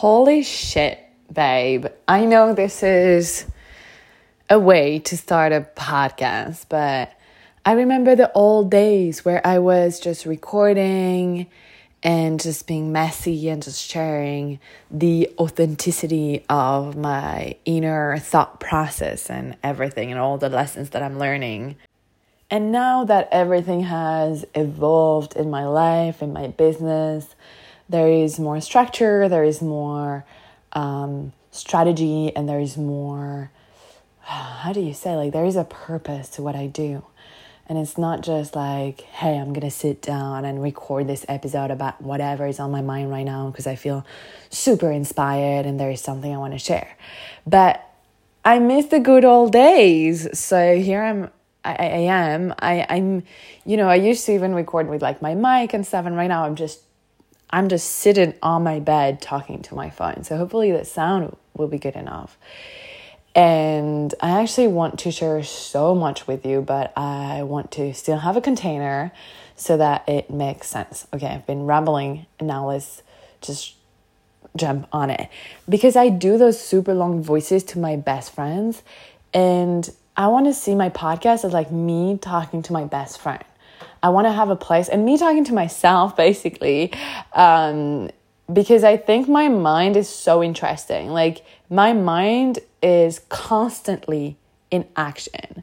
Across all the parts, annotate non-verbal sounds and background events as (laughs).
Holy shit, babe. I know this is a way to start a podcast, but I remember the old days where I was just recording and just being messy and just sharing the authenticity of my inner thought process and everything and all the lessons that I'm learning. And now that everything has evolved in my life, in my business, there is more structure, there is more um, strategy, and there is more, (sighs) how do you say, like, there is a purpose to what I do. And it's not just like, hey, I'm gonna sit down and record this episode about whatever is on my mind right now because I feel super inspired and there is something I wanna share. But I miss the good old days. So here I'm I, I am. I, I'm, you know, I used to even record with like my mic and stuff, and right now I'm just I'm just sitting on my bed talking to my phone. So hopefully the sound will be good enough. And I actually want to share so much with you, but I want to still have a container so that it makes sense. Okay, I've been rambling, and now let's just jump on it. Because I do those super long voices to my best friends, and I want to see my podcast as like me talking to my best friend. I want to have a place and me talking to myself (laughs) basically um, because I think my mind is so interesting. Like my mind is constantly in action.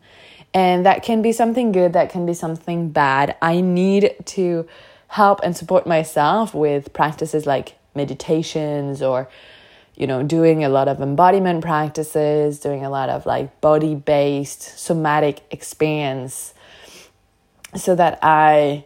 And that can be something good, that can be something bad. I need to help and support myself with practices like meditations or you know, doing a lot of embodiment practices, doing a lot of like body based somatic experience so that I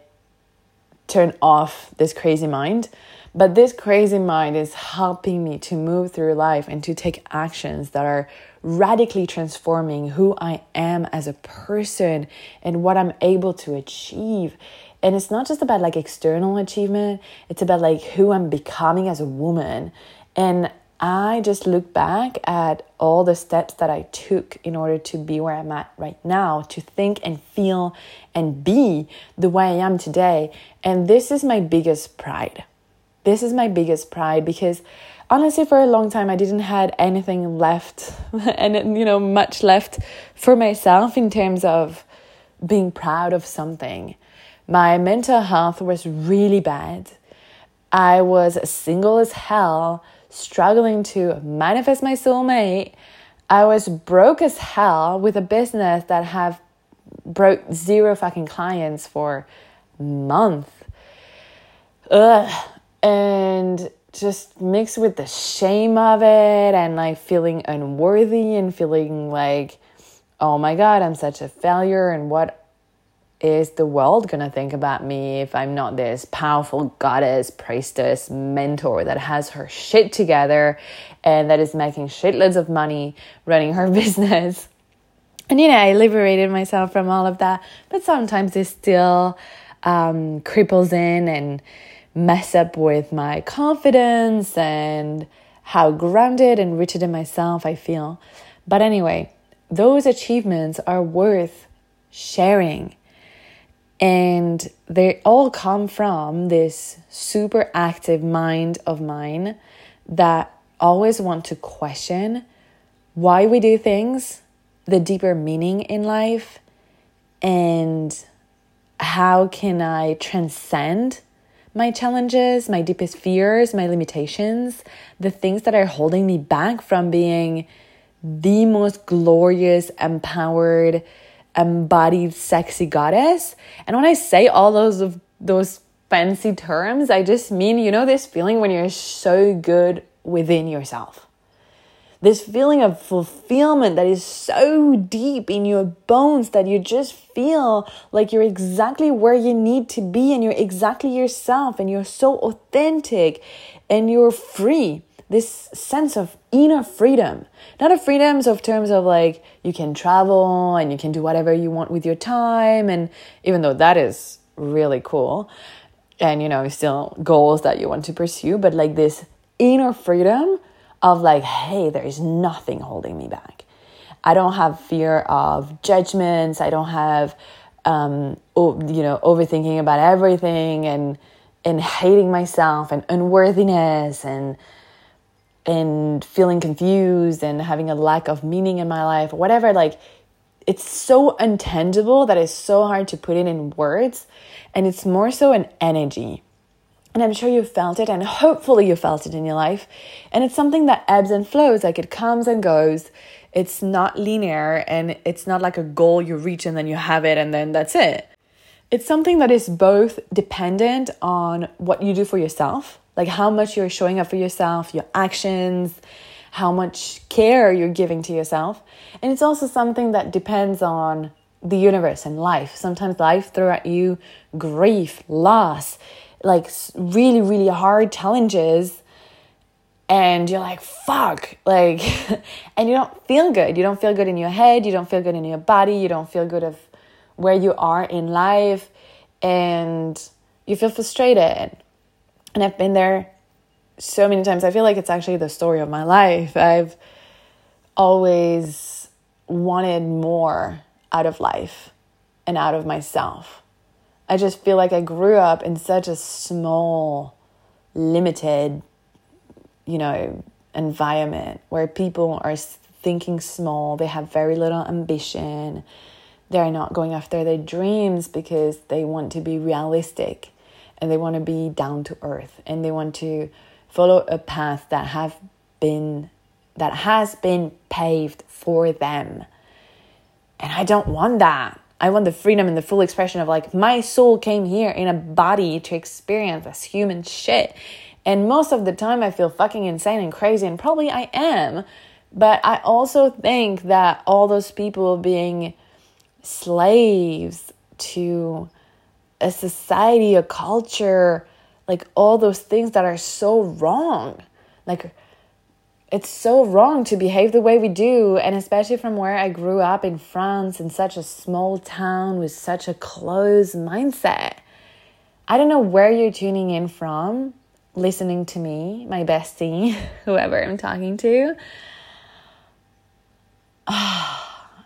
turn off this crazy mind. But this crazy mind is helping me to move through life and to take actions that are radically transforming who I am as a person and what I'm able to achieve. And it's not just about like external achievement, it's about like who I'm becoming as a woman. And I just look back at all the steps that I took in order to be where I'm at right now, to think and feel and be the way I am today. And this is my biggest pride. This is my biggest pride because honestly for a long time I didn't had anything left (laughs) and you know much left for myself in terms of being proud of something. My mental health was really bad. I was single as hell struggling to manifest my soulmate. I was broke as hell with a business that have broke zero fucking clients for months. Ugh. And just mixed with the shame of it and like feeling unworthy and feeling like, oh my God, I'm such a failure and what is the world to think about me if I'm not this powerful goddess, priestess, mentor that has her shit together and that is making shitloads of money running her (laughs) business? And you know, I liberated myself from all of that, but sometimes it still um, cripples in and mess up with my confidence and how grounded and rooted in myself I feel. But anyway, those achievements are worth sharing and they all come from this super active mind of mine that always want to question why we do things, the deeper meaning in life, and how can I transcend my challenges, my deepest fears, my limitations, the things that are holding me back from being the most glorious, empowered, embodied sexy goddess. And when I say all those of those fancy terms, I just mean, you know, this feeling when you're so good within yourself. This feeling of fulfillment that is so deep in your bones that you just feel like you're exactly where you need to be and you're exactly yourself and you're so authentic and you're free this sense of inner freedom. Not a freedoms of terms of like you can travel and you can do whatever you want with your time. And even though that is really cool, and you know, still goals that you want to pursue, but like this inner freedom of like, hey, there is nothing holding me back. I don't have fear of judgments. I don't have, um, you know, overthinking about everything and and hating myself and unworthiness and and feeling confused and having a lack of meaning in my life or whatever like it's so intangible that it's so hard to put it in words. And it's more so an energy. And i'm sure you felt it and hopefully you felt it in your life. And it's something that ebbs and flows like it comes and goes. It's not linear and it's not like a goal you reach and then you have it and then that's it. It's something that is both dependent on what you do for yourself like how much you're showing up for yourself, your actions, how much care you're giving to yourself. And it's also something that depends on the universe and life. Sometimes life throw at you grief, loss, like really, really hard challenges. And you're like, fuck, like, (laughs) and you don't feel good. You don't feel good in your head. You don't feel good in your body. You don't feel good of where you are in life. And you feel frustrated and I've been there so many times. I feel like it's actually the story of my life. I've always wanted more out of life and out of myself. I just feel like I grew up in such a small, limited, you know, environment where people are thinking small, they have very little ambition, they're not going after their dreams because they want to be realistic and they want to be down to earth and they want to follow a path that have been that has been paved for them. And I don't want that. I want the freedom and the full expression of like my soul came here in a body to experience this human shit. And most of the time I feel fucking insane and crazy and probably I am. But I also think that all those people being slaves to a society, a culture, like all those things that are so wrong. Like, it's so wrong to behave the way we do. And especially from where I grew up in France, in such a small town with such a closed mindset. I don't know where you're tuning in from, listening to me, my bestie, (laughs) whoever I'm talking to. (sighs)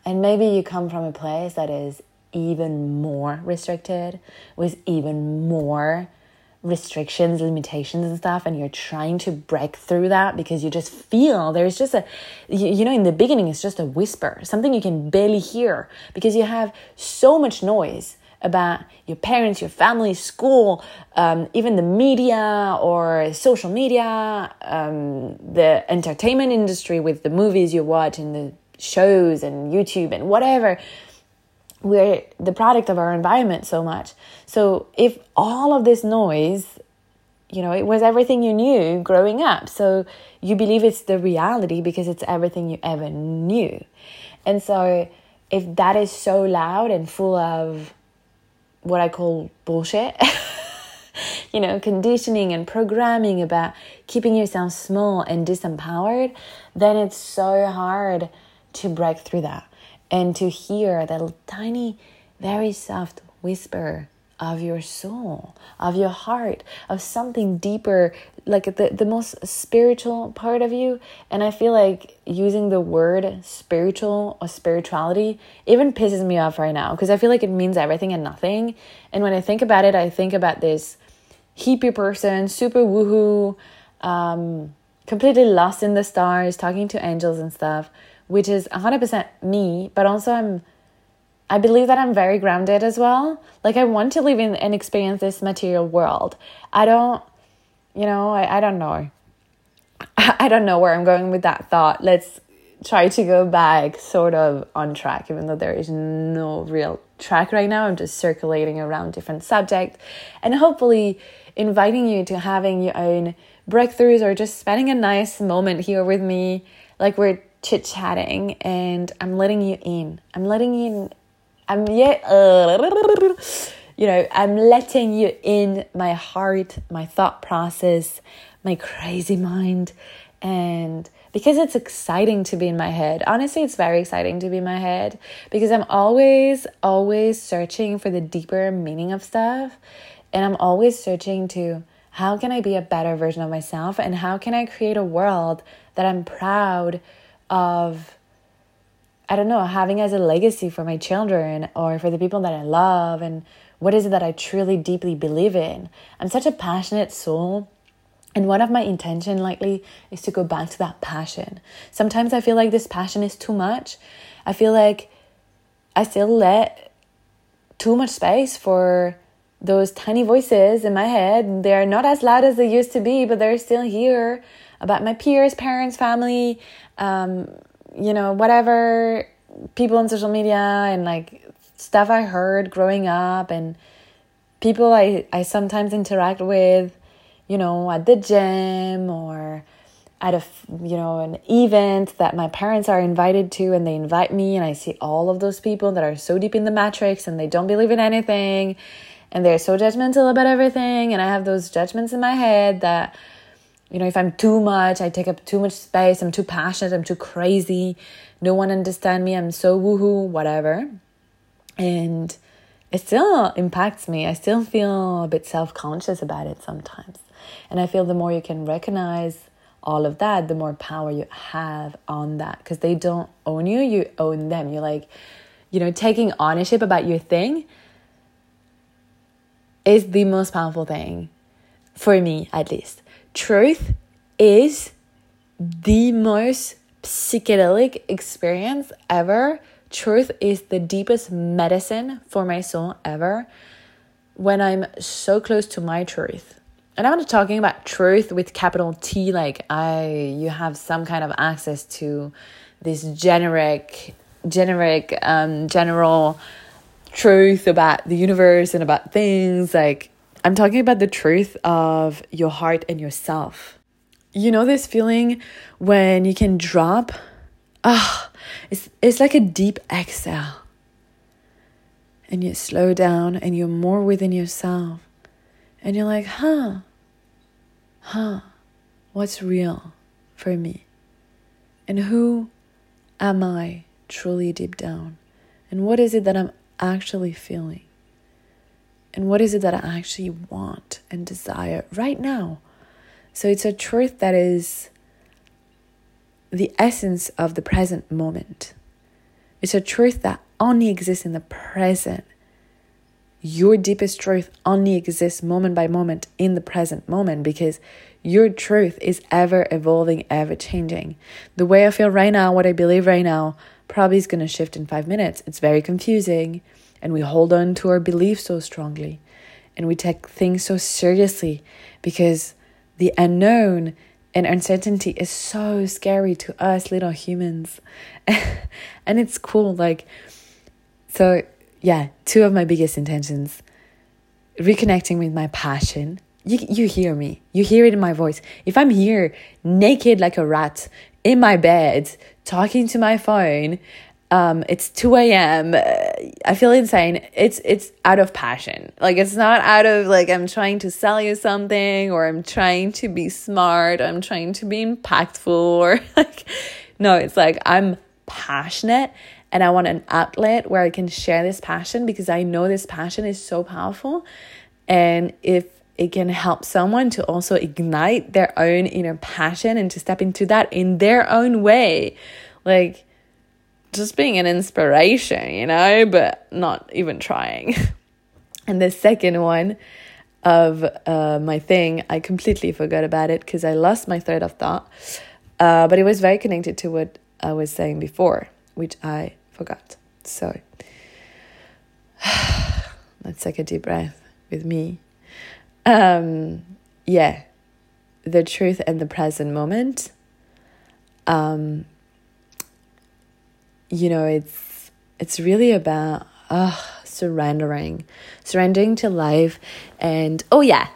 and maybe you come from a place that is even more restricted with even more restrictions, limitations, and stuff, and you're trying to break through that because you just feel there's just a, you, know, in the beginning, it's just a whisper, something you can barely hear because you have so much noise about your parents, your family, school, um, even the media or social media, um, the entertainment industry with the movies you watch and the shows and YouTube and whatever we're the product of our environment so much. So if all of this noise, you know, it was everything you knew growing up. So you believe it's the reality because it's everything you ever knew. And so if that is so loud and full of what I call bullshit, (laughs) you know, conditioning and programming about keeping yourself small and disempowered, then it's so hard to break through that and to hear that tiny, very soft whisper of your soul, of your heart, of something deeper, like the, the most spiritual part of you. And I feel like using the word spiritual or spirituality even pisses me off right now because I feel like it means everything and nothing. And when I think about it, I think about this hippie person, super woohoo, um, completely lost in the stars, talking to angels and stuff which is 100% me, but also I'm I believe that I'm very grounded as well. Like I want to live in and experience this material world. I don't you know, I, I don't know. (laughs) I don't know where I'm going with that thought. Let's try to go back sort of on track, even though there is no real track right now. I'm just circulating around different subjects and hopefully inviting you to having your own breakthroughs or just spending a nice moment here with me. Like we're chit chatting and I'm letting you in. I'm letting you in. I'm yet, uh, you know, I'm letting you in my heart, my thought process, my crazy mind. And because it's exciting to be in my head. Honestly, it's very exciting to be in my head because I'm always, always searching for the deeper meaning of stuff. And I'm always searching to how can I be a better version of myself and how can I create a world that I'm proud of I don't know, having as a legacy for my children or for the people that I love and what is it that I truly deeply believe in. I'm such a passionate soul And one of my intention lately is to go back to that passion. Sometimes I feel like this passion is too much. I feel like I still let too much space for those tiny voices in my head. They're not as loud as they used to be, but they're still here about my peers, parents, family, um, you know, whatever people on social media and like stuff I heard growing up and people I, I sometimes interact with, you know, at the gym or at a you know an event that my parents are invited to and they invite me and I see all of those people that are so deep in the matrix and they don't believe in anything and they're so judgmental about everything and I have those judgments in my head that you know if I'm too much I take up too much space I'm too passionate I'm too crazy no one understand me I'm so woohoo whatever and it still impacts me I still feel a bit self-conscious about it sometimes and I feel the more you can recognize all of that, the more power you have on that because they don't own you, you own them. You're like, you know, taking ownership about your thing is the most powerful thing for me, at least. Truth is the most psychedelic experience ever. Truth is the deepest medicine for my soul ever when I'm so close to my truth and I'm not talking about truth with capital T, like I you have some kind of access to this generic generic um general truth about the universe and about things like I'm talking about the truth of your heart and yourself. You know this feeling when you can drop ah oh, it's it's like a deep exhale. And you slow down and you're more within yourself. And you're like, huh, huh, what's real for me? And who am I truly deep down? And what is it that I'm actually feeling? And what is it that I actually want and desire right now? So it's a truth that is the essence of the present moment. It's a truth that only exists in the present your deepest truth only exists moment by moment in the present moment because your truth is ever evolving, ever changing. The way I feel right now, what I believe right now, probably is going to shift in five minutes. It's very confusing, and we hold on to our beliefs so strongly, and we take things so seriously because the unknown and uncertainty is so scary to us little humans. (laughs) and it's cool, like, so yeah, two of my biggest intentions reconnecting with my passion. You, you hear me, you hear it in my voice. If I'm here naked like a rat in my bed, talking to my phone, um, it's 2 a.m. I feel insane. It's it's out of passion. Like it's not out of like I'm trying to sell you something or I'm trying to be smart, I'm trying to be impactful or (laughs) like no, it's like I'm passionate and I want an outlet where I can share this passion because I know this passion is so powerful. And if it can help someone to also ignite their own inner passion and to step into that in their own way, like just being an inspiration, you know, but not even trying. (laughs) and the second one of uh, my thing, I completely forgot about it because I lost my thread of thought. Uh, but it was very connected to what I was saying before which I forgot. So (sighs) let's take a deep breath with me. Um, yeah, the truth and the present moment. Um, you know, it's it's really about uh, surrendering, surrendering to life, and oh yeah,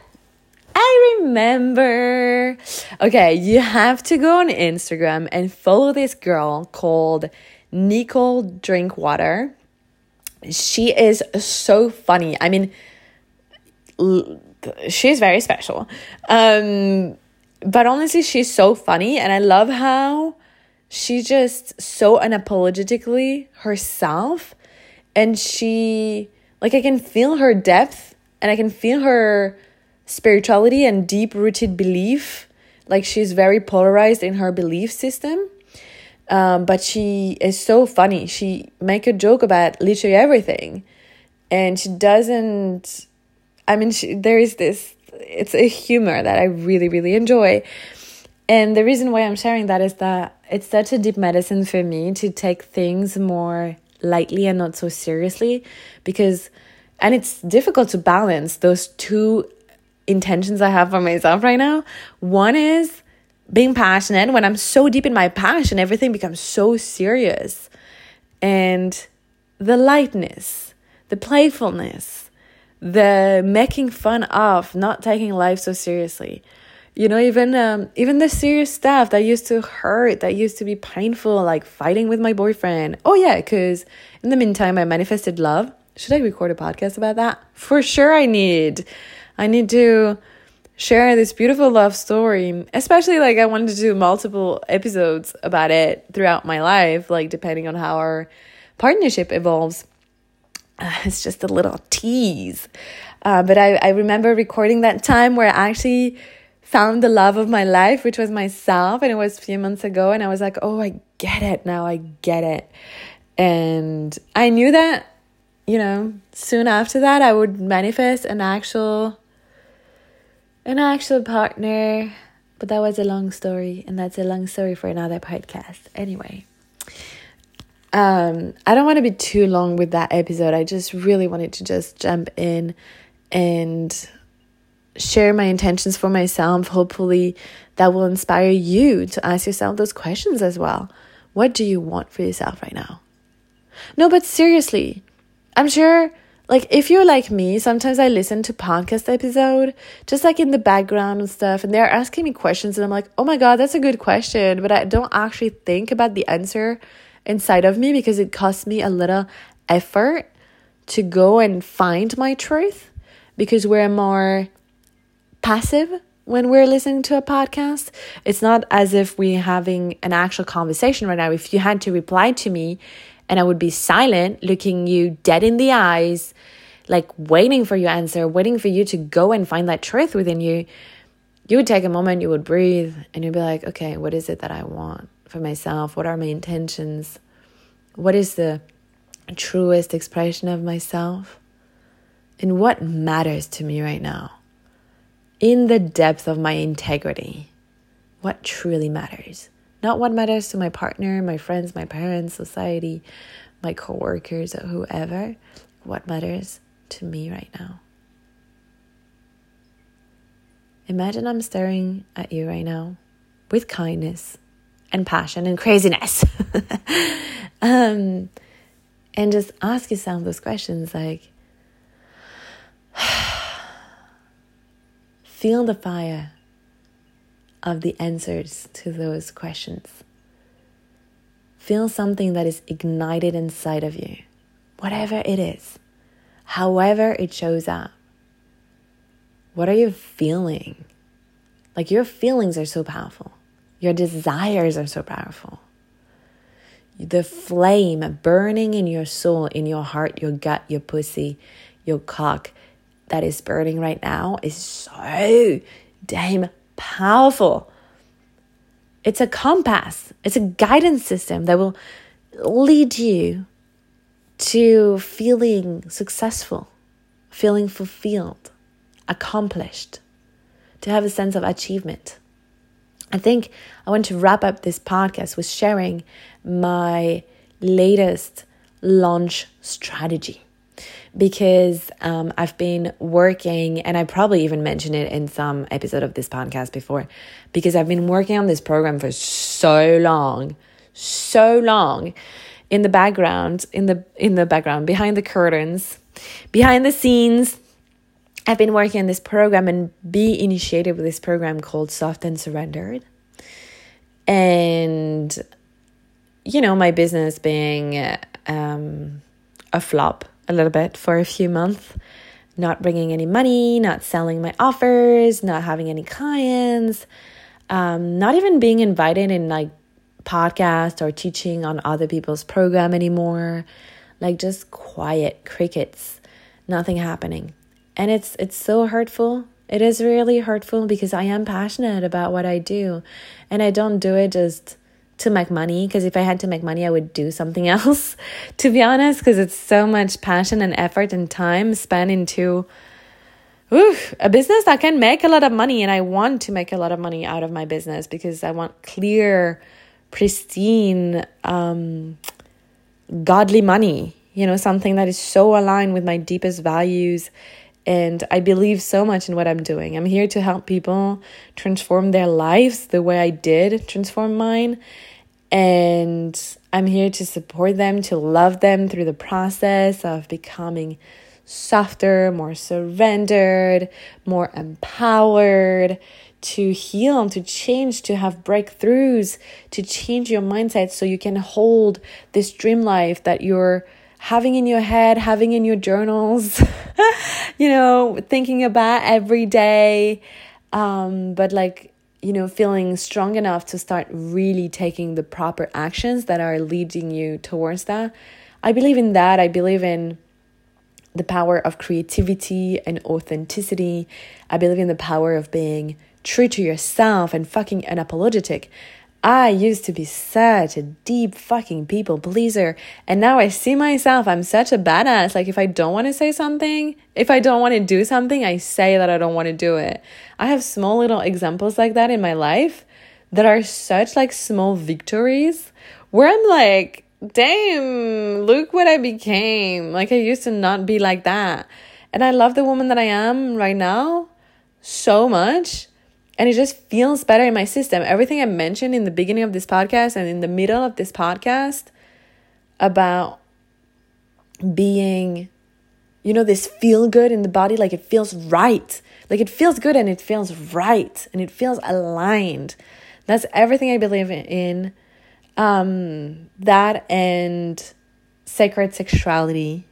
I remember. Okay, you have to go on Instagram and follow this girl called Nicole Drinkwater. She is so funny. I mean, she's very special. Um, but honestly, she's so funny, and I love how she just so unapologetically herself, and she like I can feel her depth, and I can feel her spirituality and deep rooted belief. Like she's very polarized in her belief system um, but she is so funny. She make a joke about literally everything, and she doesn't. I mean, she, there is this it's a humor that I really really enjoy. And the reason why I'm sharing that is that it's such a deep medicine for me to take things more lightly and not so seriously because and it's difficult to balance those two intentions I have for myself right now. One is being passionate when I'm so deep in my passion, everything becomes so serious. And the lightness, the playfulness, the making fun of, not taking life so seriously. You know, even um, even the serious stuff that used to hurt, that used to be painful, like fighting with my boyfriend. Oh yeah, because in the meantime, I manifested love. Should I record a podcast about that? For sure, I need. I need to share this beautiful love story. Especially like I wanted to do multiple episodes about it throughout my life, like depending on how our partnership evolves. Uh, (sighs) it's just a little tease. Uh, but I, I remember recording that time where I actually found the love of my life, which was myself. And it was a few months ago. And I was like, oh, I get it now. I get it. And I knew that, you know, soon after that, I would manifest an actual an actual partner. But that was a long story, and that's a long story for another podcast. Anyway, um, I don't want to be too long with that episode. I just really wanted to just jump in and share my intentions for myself. Hopefully, that will inspire you to ask yourself those questions as well. What do you want for yourself right now? No, but seriously, I'm sure like if you're like me sometimes i listen to podcast episode just like in the background and stuff and they're asking me questions and i'm like oh my god that's a good question but i don't actually think about the answer inside of me because it costs me a little effort to go and find my truth because we're more passive when we're listening to a podcast. It's not as if we're having an actual conversation right now. If you had to reply to me, and I would be silent, looking you dead in the eyes, like waiting for your answer, waiting for you to go and find that truth within you, you would take a moment, you would breathe, and you'd be like, okay, what is it that I want for myself? What are my intentions? What is the truest expression of myself? And what matters to me right now? In the depth of my integrity, what truly matters? Not what matters to my partner, my friends, my parents, society, my coworkers, or whoever. What matters to me right now. Imagine I'm staring at you right now with kindness and passion and craziness. (laughs) um, and just ask yourself those questions like, feel the fire of the answers to those questions. Feel something that is ignited inside of you, whatever it is, however it shows up. What are you feeling? Like your feelings are so powerful, your desires are so powerful. The flame burning in your soul, in your heart, your gut, your pussy, your cock that is burning right now is so damn powerful. It's a compass, it's a guidance system that will lead you to feeling successful, feeling fulfilled, accomplished, to have a sense of achievement. I think I want to wrap up this podcast with sharing my latest launch strategy because um, I've been working, and I probably even mentioned it in some episode of this podcast before, because I've been working on this program for so long, so long in the background, in the in the background, behind the curtains, behind the scenes. I've been working on this program and be initiated with this program called Soft and Surrendered. And you know, my business being um, a flop a little bit for a few months, not bringing any money, not selling my offers, not having any clients, um, not even being invited in like podcast or teaching on other people's program anymore. Like just quiet crickets, nothing happening. And it's it's so hurtful. It is really hurtful because I am passionate about what I do and I don't do it just to make money because if I had to make money, I would do something (laughs) else, to be honest, because it's so much passion and effort and time spent into oof, a business that can make a lot of money. And I want to make a lot of money out of my business because I want clear, pristine, um, godly money, you know, something that is so aligned with my deepest values. And I believe so much in what I'm doing. I'm here to help people transform their lives the way I did transform mine. And I'm here to support them, to love them through the process of becoming softer, more surrendered, more empowered, to heal, to change, to have breakthroughs, to change your mindset so you can hold this dream life that you're having in your head, having in your journals, (laughs) you know, thinking about every day. Um, but like, you know, feeling strong enough to start really taking the proper actions that are leading you towards that. I believe in that. I believe in the power of creativity and authenticity. I believe in the power of being true to yourself and fucking unapologetic. I used to be such a deep fucking people pleaser. And now I see myself, I'm such a badass. Like, if I don't want to say something, if I don't want to do something, I say that I don't want to do it. I have small little examples like that in my life that are such like small victories where I'm like, damn, look what I became. Like I used to not be like that. And I love the woman that I am right now so much. And it just feels better in my system. Everything I mentioned in the beginning of this podcast and in the middle of this podcast about being, you know, this feel good in the body, like it feels right. Like it feels good and it feels right and it feels aligned. That's everything I believe in um, that and sacred sexuality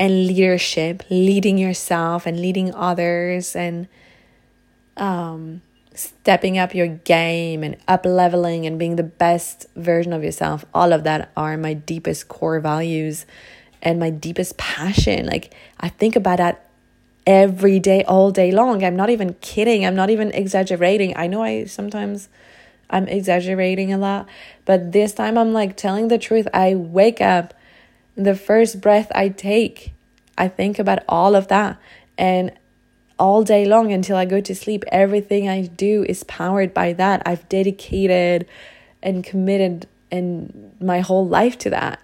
and leadership, leading yourself and leading others and um, stepping up your game and up leveling and being the best version of yourself. All of that are my deepest core values and my deepest passion. Like I think about that every day, all day long. I'm not even kidding. I'm not even exaggerating. I know I sometimes I'm exaggerating a lot, but this time I'm like telling the truth. I wake up, the first breath I take, I think about all of that. And all day long until I go to sleep, everything I do is powered by that. I've dedicated and committed and my whole life to that.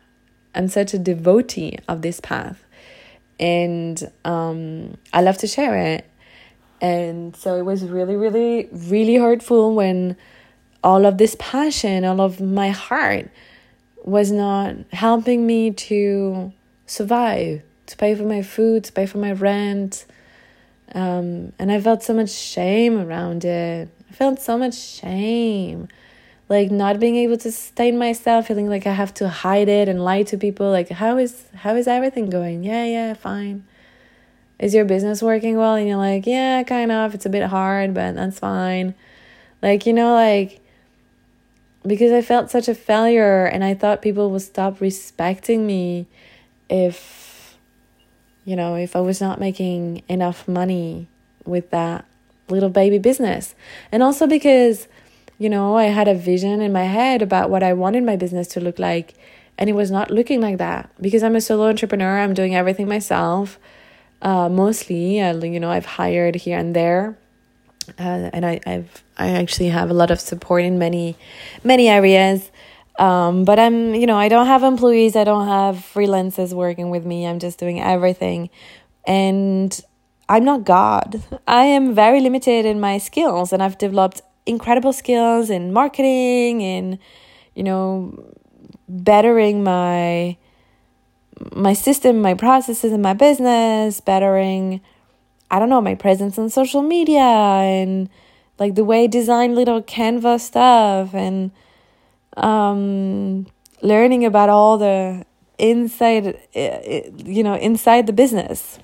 I'm such a devotee of this path. And um, I love to share it. And so it was really, really, really hurtful when all of this passion, all of my heart was not helping me to survive, to pay for my food, to pay for my rent. Um, and I felt so much shame around it. I felt so much shame. Like not being able to sustain myself, feeling like I have to hide it and lie to people. Like, how is how is everything going? Yeah, yeah, fine. Is your business working well? And you're like, yeah, kind of. It's a bit hard, but that's fine. Like, you know, like because I felt such a failure and I thought people would stop respecting me if you know, if I was not making enough money with that little baby business. And also because you know, I had a vision in my head about what I wanted my business to look like and it was not looking like that because I'm a solo entrepreneur, I'm doing everything myself. Uh, mostly, uh, you know, I've hired here and there uh, and I, I've I actually have a lot of support in many many areas. Um, but I'm you know I don't have employees. I don't have freelancers working with me. I'm just doing everything, and I'm not God. I am very limited in my skills, and I've developed incredible skills in marketing and you know bettering my my system, my processes in my business, bettering I don't know, my presence on social media and like the way I design little Canva stuff and um, learning about all the inside, you know, inside the business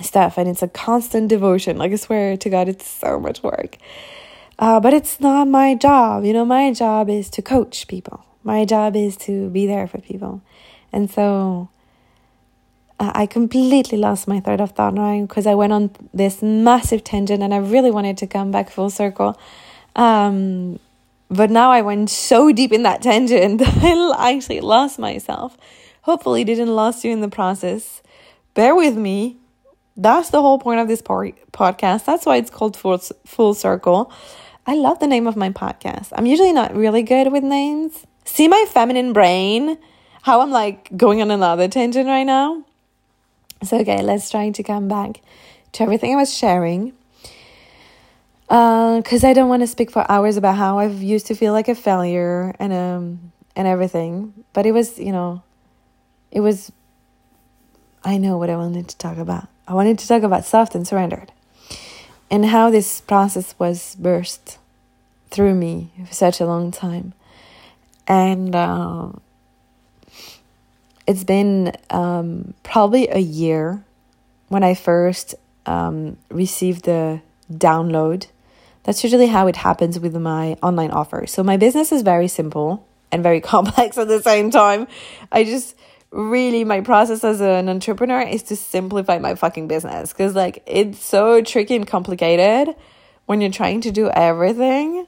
stuff. And it's a constant devotion. Like I swear to God, it's so much work. Uh, but it's not my job. You know, my job is to coach people. My job is to be there for people. And so I completely lost my thread of thought now because I went on this massive tangent and I really wanted to come back full circle. Um, but now I went so deep in that tangent (laughs) that I actually lost myself. Hopefully, didn't lose you in the process. Bear with me. That's the whole point of this podcast. That's why it's called Full, Full Circle. I love the name of my podcast. I'm usually not really good with names. See my feminine brain? How I'm like going on another tangent right now? So, okay, let's try to come back to everything I was sharing. Because uh, I don't want to speak for hours about how I've used to feel like a failure and um and everything. But it was, you know, it was. I know what I wanted to talk about. I wanted to talk about soft and surrendered and how this process was burst through me for such a long time. And uh, it's been um, probably a year when I first um, received the download. That's usually how it happens with my online offers. So my business is very simple and very (laughs) complex at the same time. I just really my process as an entrepreneur is to simplify my fucking business because like it's so tricky and complicated when you're trying to do everything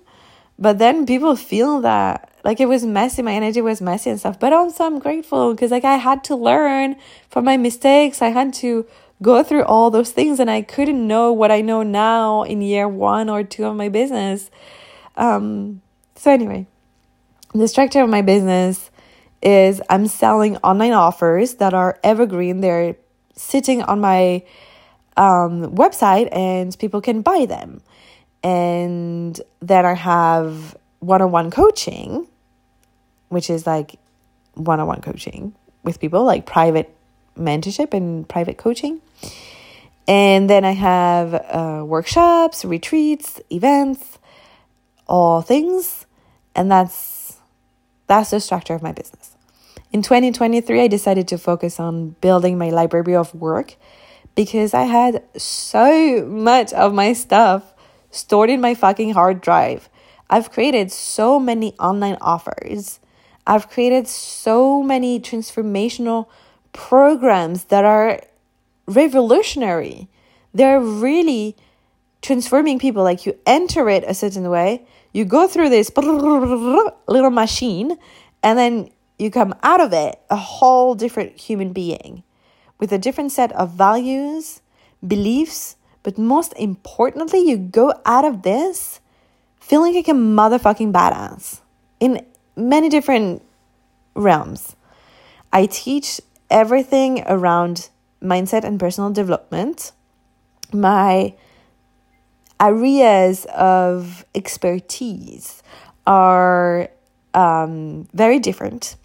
but then people feel that like it was messy my energy was messy and stuff but also i'm grateful because like i had to learn from my mistakes i had to go through all those things and i couldn't know what i know now in year one or two of my business um so anyway the structure of my business is I'm selling online offers that are evergreen. They're sitting on my um, website and people can buy them. And then I have one on one coaching, which is like one on one coaching with people, like private mentorship and private coaching. And then I have uh, workshops, retreats, events, all things. And that's that's the structure of my business. In 2023, I decided to focus on building my library of work because I had so much of my stuff stored in my fucking hard drive. I've created so many online offers. I've created so many transformational programs that are revolutionary. They're really transforming people. Like you enter it a certain way, you go through this (laughs) little machine, and then you come out of it a whole different human being with a different set of values, beliefs, but most importantly, you go out of this feeling like a motherfucking badass in many different realms. I teach everything around mindset and personal development. My areas of expertise are um, very different.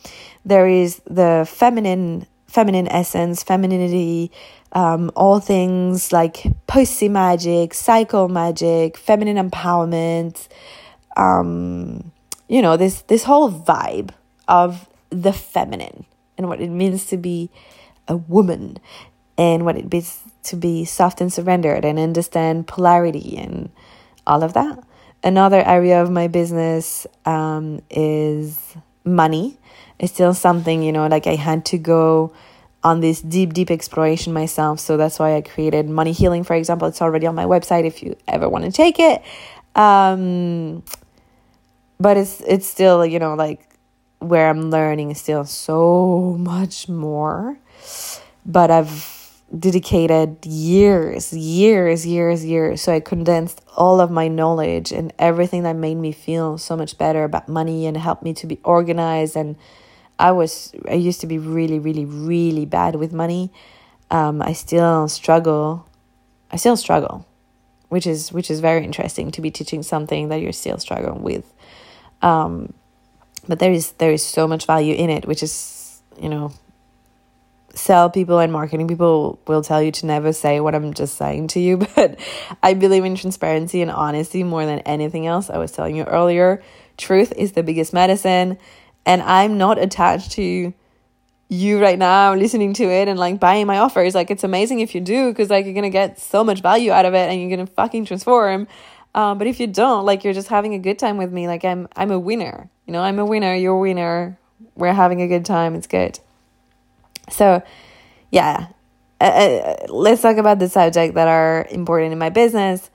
There is the feminine feminine essence, femininity, um, all things like pussy magic, psycho magic, feminine empowerment. Um, you know this this whole vibe of the feminine and what it means to be a woman and what it means to be soft and surrendered and understand polarity and all of that. Another area of my business um, is money. It's still something, you know, like I had to go on this deep, deep exploration myself. So that's why I created Money Healing, for example. It's already on my website if you ever want to take it. Um, but it's it's still, you know, like where I'm learning still so much more. But I've dedicated years, years, years, years. So I condensed all of my knowledge and everything that made me feel so much better about money and helped me to be organized. And I was, I used to be really, really, really bad with money. Um, I still struggle. I still struggle, which is which is very interesting to be teaching something that you're still struggling with. Um, but there is there is so much value in it, which is you know sell people and marketing people will tell you to never say what I'm just saying to you, (laughs) but I believe in transparency and honesty more than anything else. I was telling you earlier, truth is the biggest medicine, and I'm not attached to you right now listening to it and like buying my offers. Like it's amazing if you do because like you're gonna get so much value out of it and you're gonna fucking transform. Um, but if you don't, like you're just having a good time with me, like I'm I'm a winner. You know, I'm a winner, you're a winner. We're having a good time. It's good. So, yeah, uh, uh, let's talk about the subject that are important in my business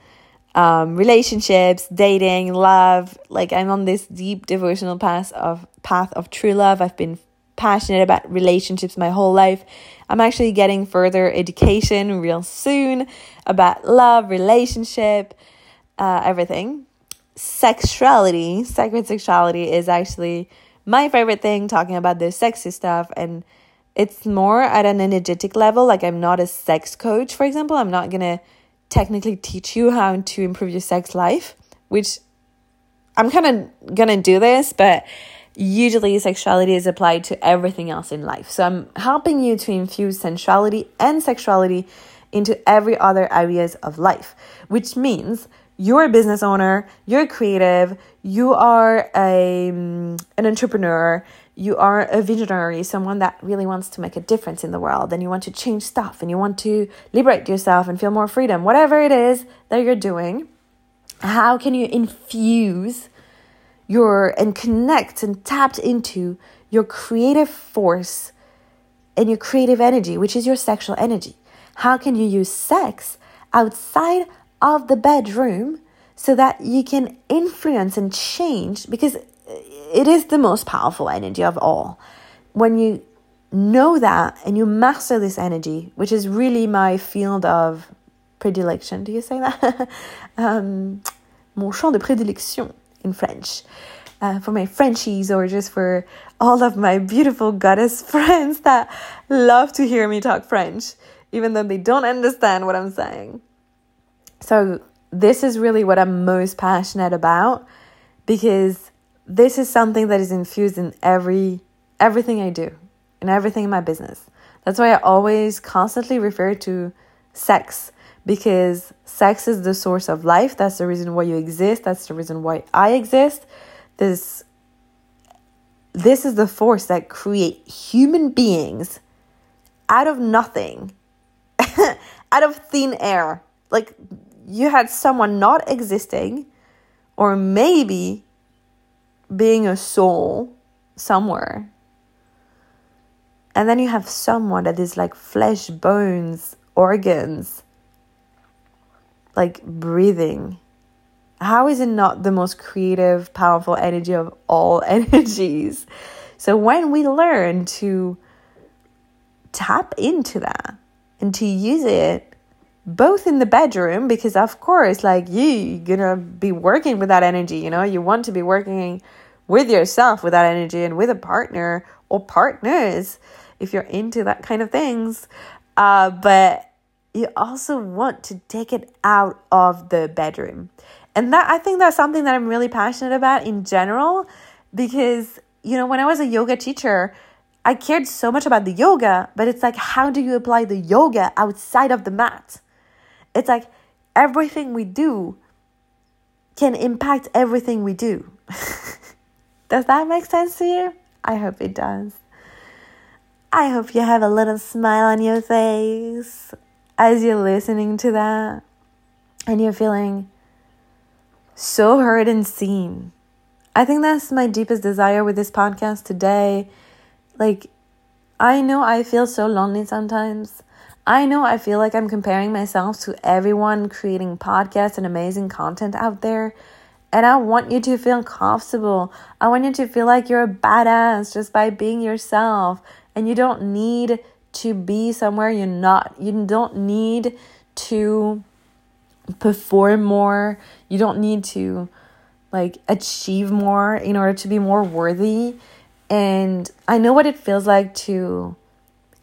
um, relationships, dating, love. Like I'm on this deep devotional path of path of true love. I've been passionate about relationships my whole life. I'm actually getting further education real soon about love, relationship, uh, everything. Sexuality, sacred sexuality is actually my favorite thing, talking about the sexy stuff. And it's more at an energetic level. Like, I'm not a sex coach, for example. I'm not going to technically teach you how to improve your sex life, which I'm kind of going to do this, but usually sexuality is applied to everything else in life. So I'm helping you to infuse sensuality and sexuality into every other areas of life, which means you're a business owner, you're creative, you are a, um, an entrepreneur, you are a visionary, someone that really wants to make a difference in the world, and you want to change stuff and you want to liberate yourself and feel more freedom, whatever it is that you're doing, how can you infuse your and connect and tap into your creative force and your creative energy, which is your sexual energy? How can you use sex outside of the bedroom so that you can influence and change because it is the most powerful energy of all. When you know that and you master this energy, which is really my field of predilection, do you say that? (laughs) um, mon champ de prédilection in French. Uh, for my Frenchies or just for all of my beautiful goddess (laughs) friends that love to hear me talk French, even though they don't understand what I'm saying. So, this is really what I'm most passionate about because this is something that is infused in every everything I do, in everything in my business. That's why I always constantly refer to sex because sex is the source of life. That's the reason why you exist. That's the reason why I exist. This this is the force that create human beings out of nothing, (laughs) out of thin air. Like you had someone not existing, or maybe being a soul somewhere. And then you have someone that is like flesh, bones, organs, like breathing. How is it not the most creative, powerful energy of all (laughs) energies? So when we learn to tap into that and to use it both in the bedroom because of course like you gonna be working with that energy you know? You want to be working with yourself with that energy and with a partner or partners if you're into that kind of things. Uh, but you also want to take it out of the bedroom. And that i think that's something that i'm really passionate about in general because you know when i was a yoga teacher i cared so much about the yoga but it's like how do you apply the yoga outside of the mat it's like everything we do can impact everything we do. (laughs) does that make sense to you? I hope it does. I hope you have a little smile on your face as you're listening to that and you're feeling so heard and seen. I think that's my deepest desire with this podcast today. Like, I know I feel so lonely sometimes. I know I feel like I'm comparing myself to everyone creating podcasts and amazing content out there. And I want you to feel comfortable. I want you to feel like you're a badass just by being yourself. And you don't need to be somewhere you're not. You don't need to perform more. You don't need to like achieve more in order to be more worthy. And I know what it feels like to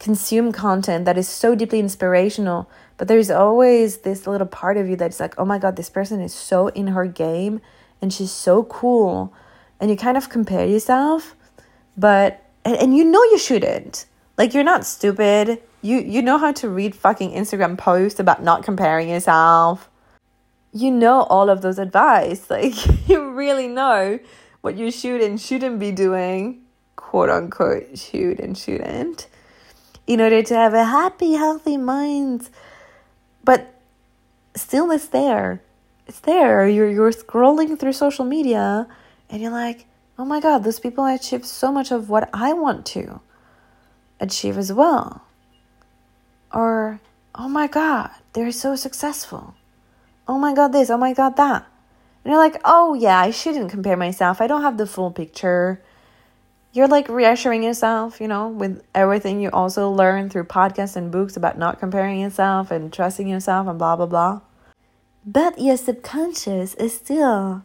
consume content that is so deeply inspirational, but there's always this little part of you that's like, oh my God, this person is so in her game and she's so cool. And you kind of compare yourself, but, and, and you know you shouldn't. Like, you're not stupid. You, you know how to read fucking Instagram posts about not comparing yourself. You know all of those advice. (laughs) Like, you really know what you should and shouldn't be doing, quote unquote, should and shouldn't in order to have a happy, healthy mind. But still, it's there. It's there. You're, you're scrolling through social media and you're like, oh my God, those people achieve so much of what I want to achieve as well. Or, oh my God, they're so successful. Oh my God, this, oh my God, that. And you're like, oh yeah, I shouldn't compare myself. I don't have the full picture. You're like reassuring yourself, you know, with everything you also learn through podcasts and books about not comparing yourself and trusting yourself and blah, blah, blah. But your subconscious is still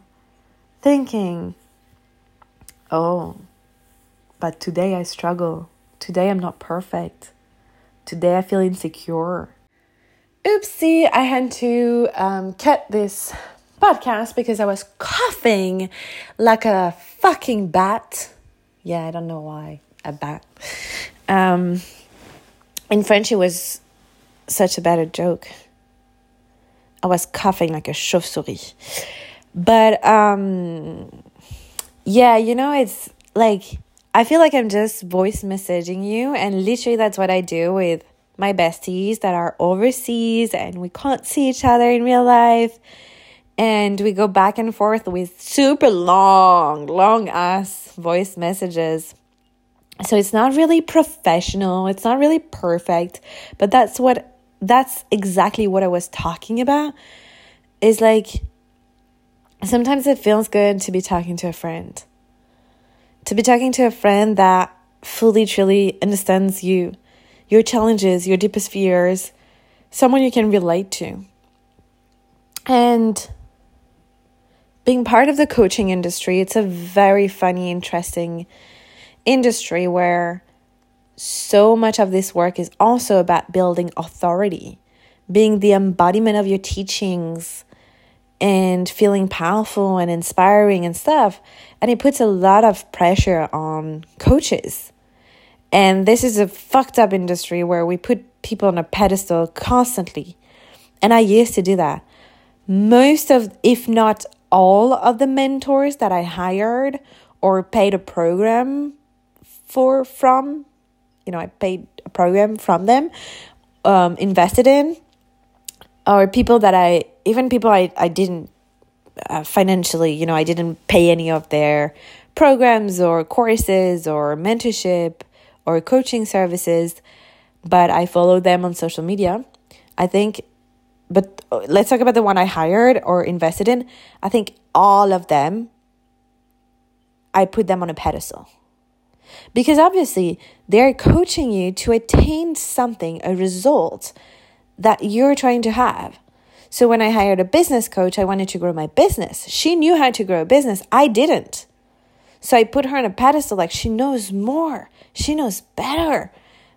thinking, oh, but today I struggle. Today I'm not perfect. Today I feel insecure. Oopsie, I had to um, cut this podcast because I was coughing like a fucking bat. Yeah, I don't know why. A bat. Um, in French, it was such a bad joke. I was coughing like a chauve-souris. But um, yeah, you know, it's like I feel like I'm just voice messaging you, and literally that's what I do with my besties that are overseas and we can't see each other in real life. And we go back and forth with super long, long ass voice messages. So it's not really professional, it's not really perfect, but that's what that's exactly what I was talking about. Is like sometimes it feels good to be talking to a friend. To be talking to a friend that fully truly understands you your challenges, your deepest fears, someone you can relate to. And being part of the coaching industry, it's a very funny, interesting industry where so much of this work is also about building authority, being the embodiment of your teachings and feeling powerful and inspiring and stuff. And it puts a lot of pressure on coaches and this is a fucked up industry where we put people on a pedestal constantly. And I used to do that. Most of, if not all of the mentors that I hired or paid a program for from, you know, I paid a program from them, um, invested in, or people that I, even people I, I didn't uh, financially, you know, I didn't pay any of their programs or courses or mentorship or coaching services, but I follow them on social media. I think, but uh, let's talk about the one I hired or invested in. I think all of them, I put them on a pedestal. Because obviously, they're coaching you to attain something, a result that you're trying to have. So when I hired a business coach, I wanted to grow my business. She knew how to grow a business. I didn't. So I put her on a pedestal like she knows more. She knows better.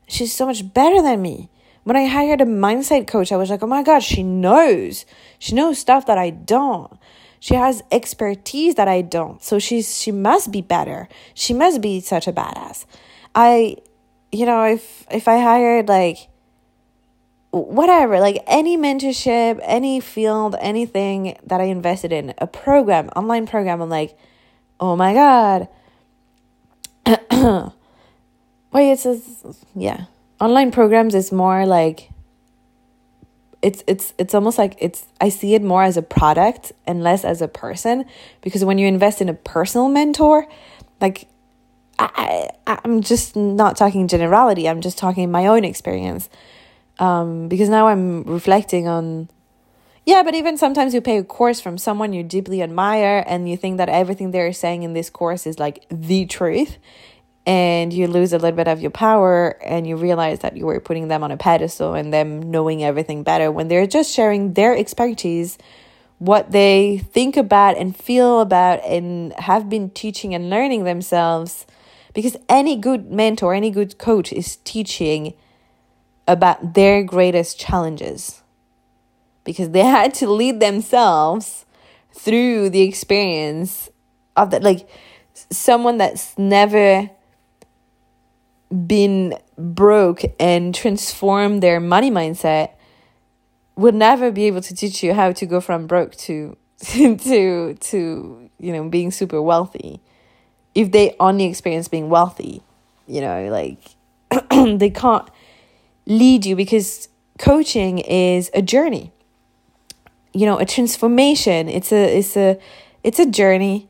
She's so much better than me. When I hired a mindset coach, I was like, oh my God, she knows. She knows stuff that I don't. She has expertise that I don't. So she's she must be better. She must be such a badass. I you know, if if I hired like whatever, like any mentorship, any field, anything that I invested in, a program, online program, I'm like, oh my god. (clears throat) Wait, it says yeah. Online programs is more like it's it's it's almost like it's I see it more as a product and less as a person because when you invest in a personal mentor, like I, I I'm just not talking generality. I'm just talking my own experience. Um, because now I'm reflecting on yeah, but even sometimes you pay a course from someone you deeply admire and you think that everything they're saying in this course is like the truth and you lose a little bit of your power and you realize that you were putting them on a pedestal and them knowing everything better when they're just sharing their expertise what they think about and feel about and have been teaching and learning themselves. Because any good mentor any good coach is teaching about their greatest challenges. Because they (laughs) had to lead themselves through the experience of that like someone that's never been broke and transform their money mindset would never be able to teach you how to go from broke to (laughs) to to you know being super wealthy. If they only experience being wealthy you know like (clears throat) they can't lead you because coaching is a journey. You know a transformation. It's a it's a it's a journey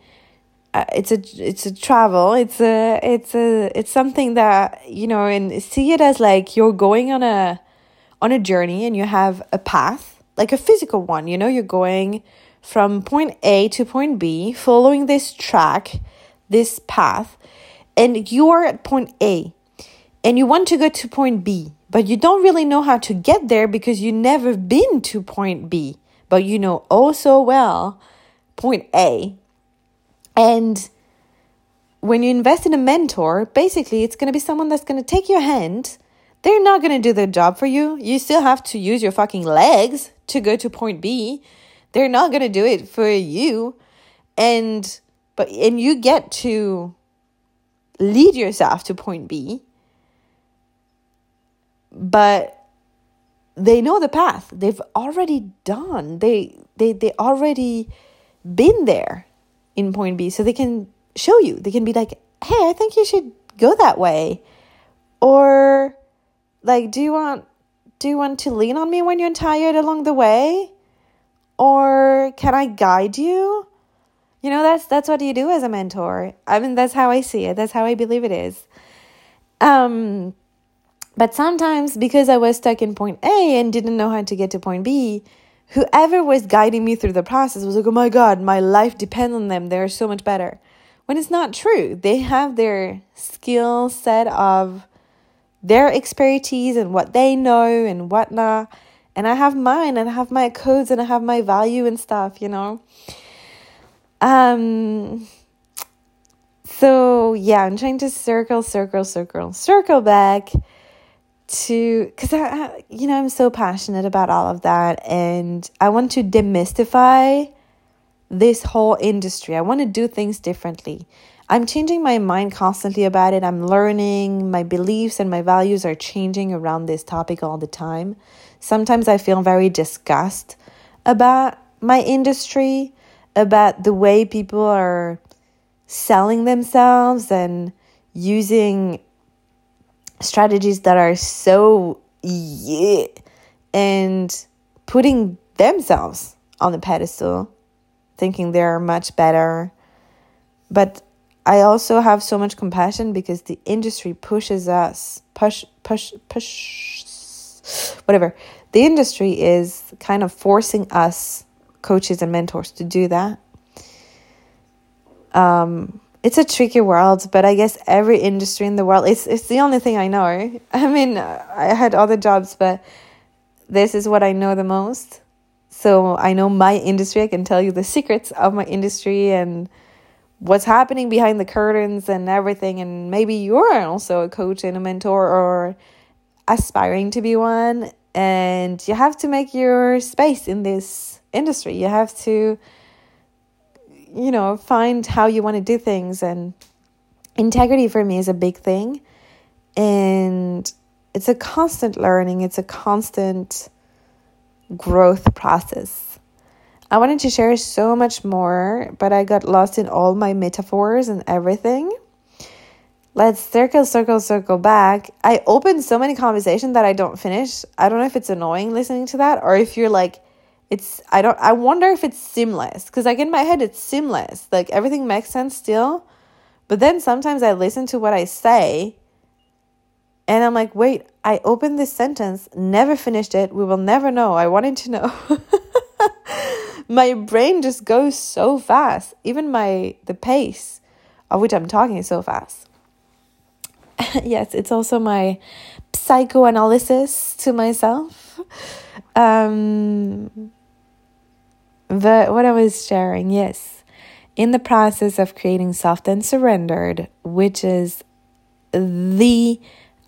uh, it's a it's a travel it's a it's a it's something that you know and see it as like you're going on a on a journey and you have a path like a physical one you know you're going from point A to point B following this track this path and you're at point A and you want to go to point B, but you don't really know how to get there because you never been to point B, but you know oh so well point A. And when you invest in a mentor, basically it's going to be someone that's going to take your hand. They're not going to do the job for you. You still have to use your fucking legs to go to point B. They're not going to do it for you. And but and you get to lead yourself to point B. But they know the path. They've already done. They they they already been there in point B. So they can show you. They can be like, hey, I think you should go that way. Or like, do you want do you want to lean on me when you're tired along the way? Or can I guide you? You know, that's that's what you do as a mentor. I mean, that's how I see it. That's how I believe it is. Um but sometimes because I was stuck in point A and didn't know how to get to point B, whoever was guiding me through the process was like, "Oh my god, my life depends on them. They're so much better." when it's not true. They have their skill set of their expertise and what they know and whatnot. And I have mine and I have my codes and I have my value and stuff, you know. Um so yeah, I'm trying to circle, circle, circle, circle back to because I, you know, I'm so passionate about all of that, and I want to demystify this whole industry. I want to do things differently. I'm changing my mind constantly about it. I'm learning. My beliefs and my values are changing around this topic all the time. Sometimes I feel very disgust about my industry, about the way people are selling themselves and using strategies that are so yeah and putting themselves on the pedestal thinking they're much better. But I also have so much compassion because the industry pushes us, push, push, push, whatever. The industry is kind of forcing us, coaches and mentors, to do that. Um, it's a tricky world, but I guess every industry in the world, it's, it's the only thing I know. (laughs) I mean, I had other jobs, but this is what I know the most. So I know my industry. I can tell you the secrets of my industry and what's happening behind the curtains and everything. And maybe you're also a coach and a mentor or aspiring to be one. And you have to make your space in this industry. You have to, you know, find how you want to do things. And integrity for me is a big thing. And it's a constant learning, it's a constant growth process. I wanted to share so much more, but I got lost in all my metaphors and everything. Let's circle, circle, circle back. I opened so many conversations that I don't finish. I don't know if it's annoying listening to that or if you're like, it's, I don't, I wonder if it's seamless because, like, in my head, it's seamless. Like, everything makes sense still. But then sometimes I listen to what I say and I'm like, wait, I opened this sentence, never finished it. We will never know. I wanted to know. (laughs) my brain just goes so fast. Even my the pace of which I'm talking is so fast. (laughs) yes, it's also my psychoanalysis to myself. Um but what I was sharing, yes. In the process of creating soft and surrendered, which is the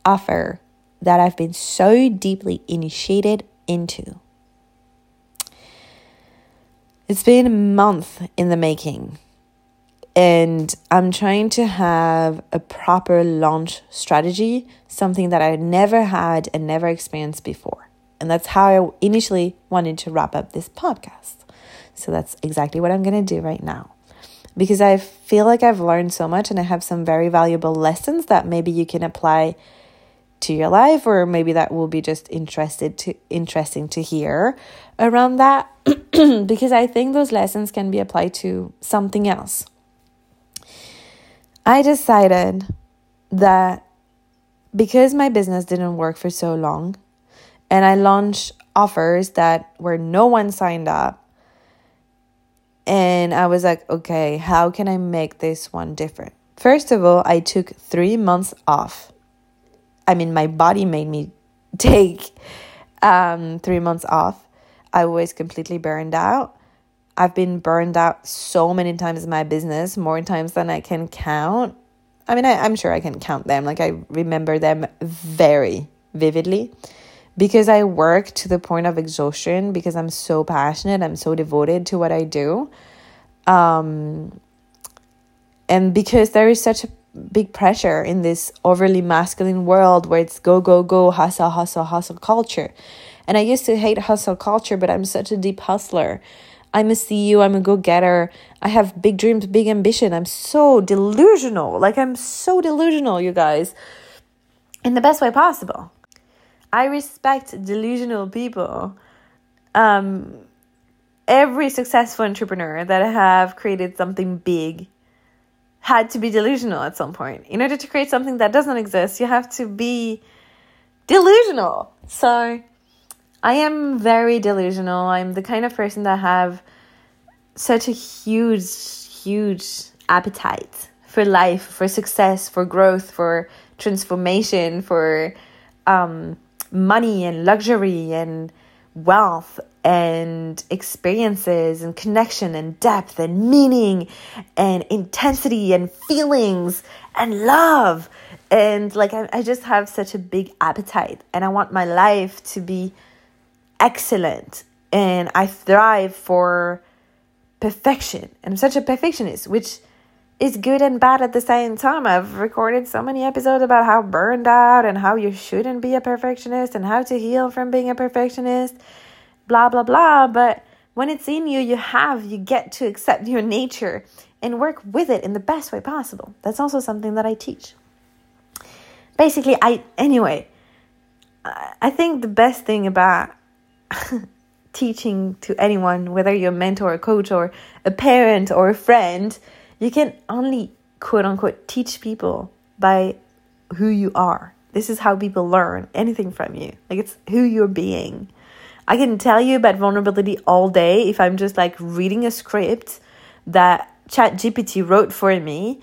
offer that I've been so deeply initiated into. It's been a month in the making, and I'm trying to have a proper launch strategy, something that I never had and never experienced before. And that's how I initially wanted to wrap up this podcast. So that's exactly what I'm going to do right now. Because I feel like I've learned so much and I have some very valuable lessons that maybe you can apply to your life or maybe that will be just interested to interesting to hear around that (clears throat) because I think those lessons can be applied to something else. I decided that because my business didn't work for so long and I launched offers that where no one signed up and I was like, okay, how can I make this one different? First of all, I took three months off. I mean, my body made me (laughs) take um, three months off. I was completely burned out. I've been burned out so many times in my business, more times than I can count. I mean, I, I'm sure I can count them. Like, I remember them very vividly because I work to the point of exhaustion because I'm so passionate, I'm so devoted to what I do. Um, and because there is such a big pressure in this overly masculine world where it's go, go, go, hustle, hustle, hustle culture. And I used to hate hustle culture, but I'm such a deep hustler. I'm a CEO, I'm a go getter. I have big dreams, big ambition. I'm so delusional. Like, I'm so delusional, you guys, in the best way possible. I respect delusional people. Um, every successful entrepreneur that have created something big had to be delusional at some point. In order to create something that doesn't exist, you have to be delusional. So I am very delusional. I'm the kind of person that have such a huge, huge appetite for life, for success, for growth, for transformation, for um, money and luxury and wealth and experiences and connection and depth and meaning and intensity and feelings and love. And like, I, I just have such a big appetite and I want my life to be excellent. And I thrive for perfection. I'm such a perfectionist, which is good and bad at the same time. I've recorded so many episodes about how burned out and how you shouldn't be a perfectionist and how to heal from being a perfectionist, blah, blah, blah. But when it's in you, you have, you get to accept your nature and work with it in the best way possible. That's also something that I teach. Basically, I, anyway, I think the best thing about (laughs) teaching to anyone, whether you're a mentor, a coach, or a parent, or a friend, you can only quote unquote teach people by who you are. This is how people learn anything from you. Like it's who you're being. I can tell you about vulnerability all day if I'm just like reading a script that ChatGPT wrote for me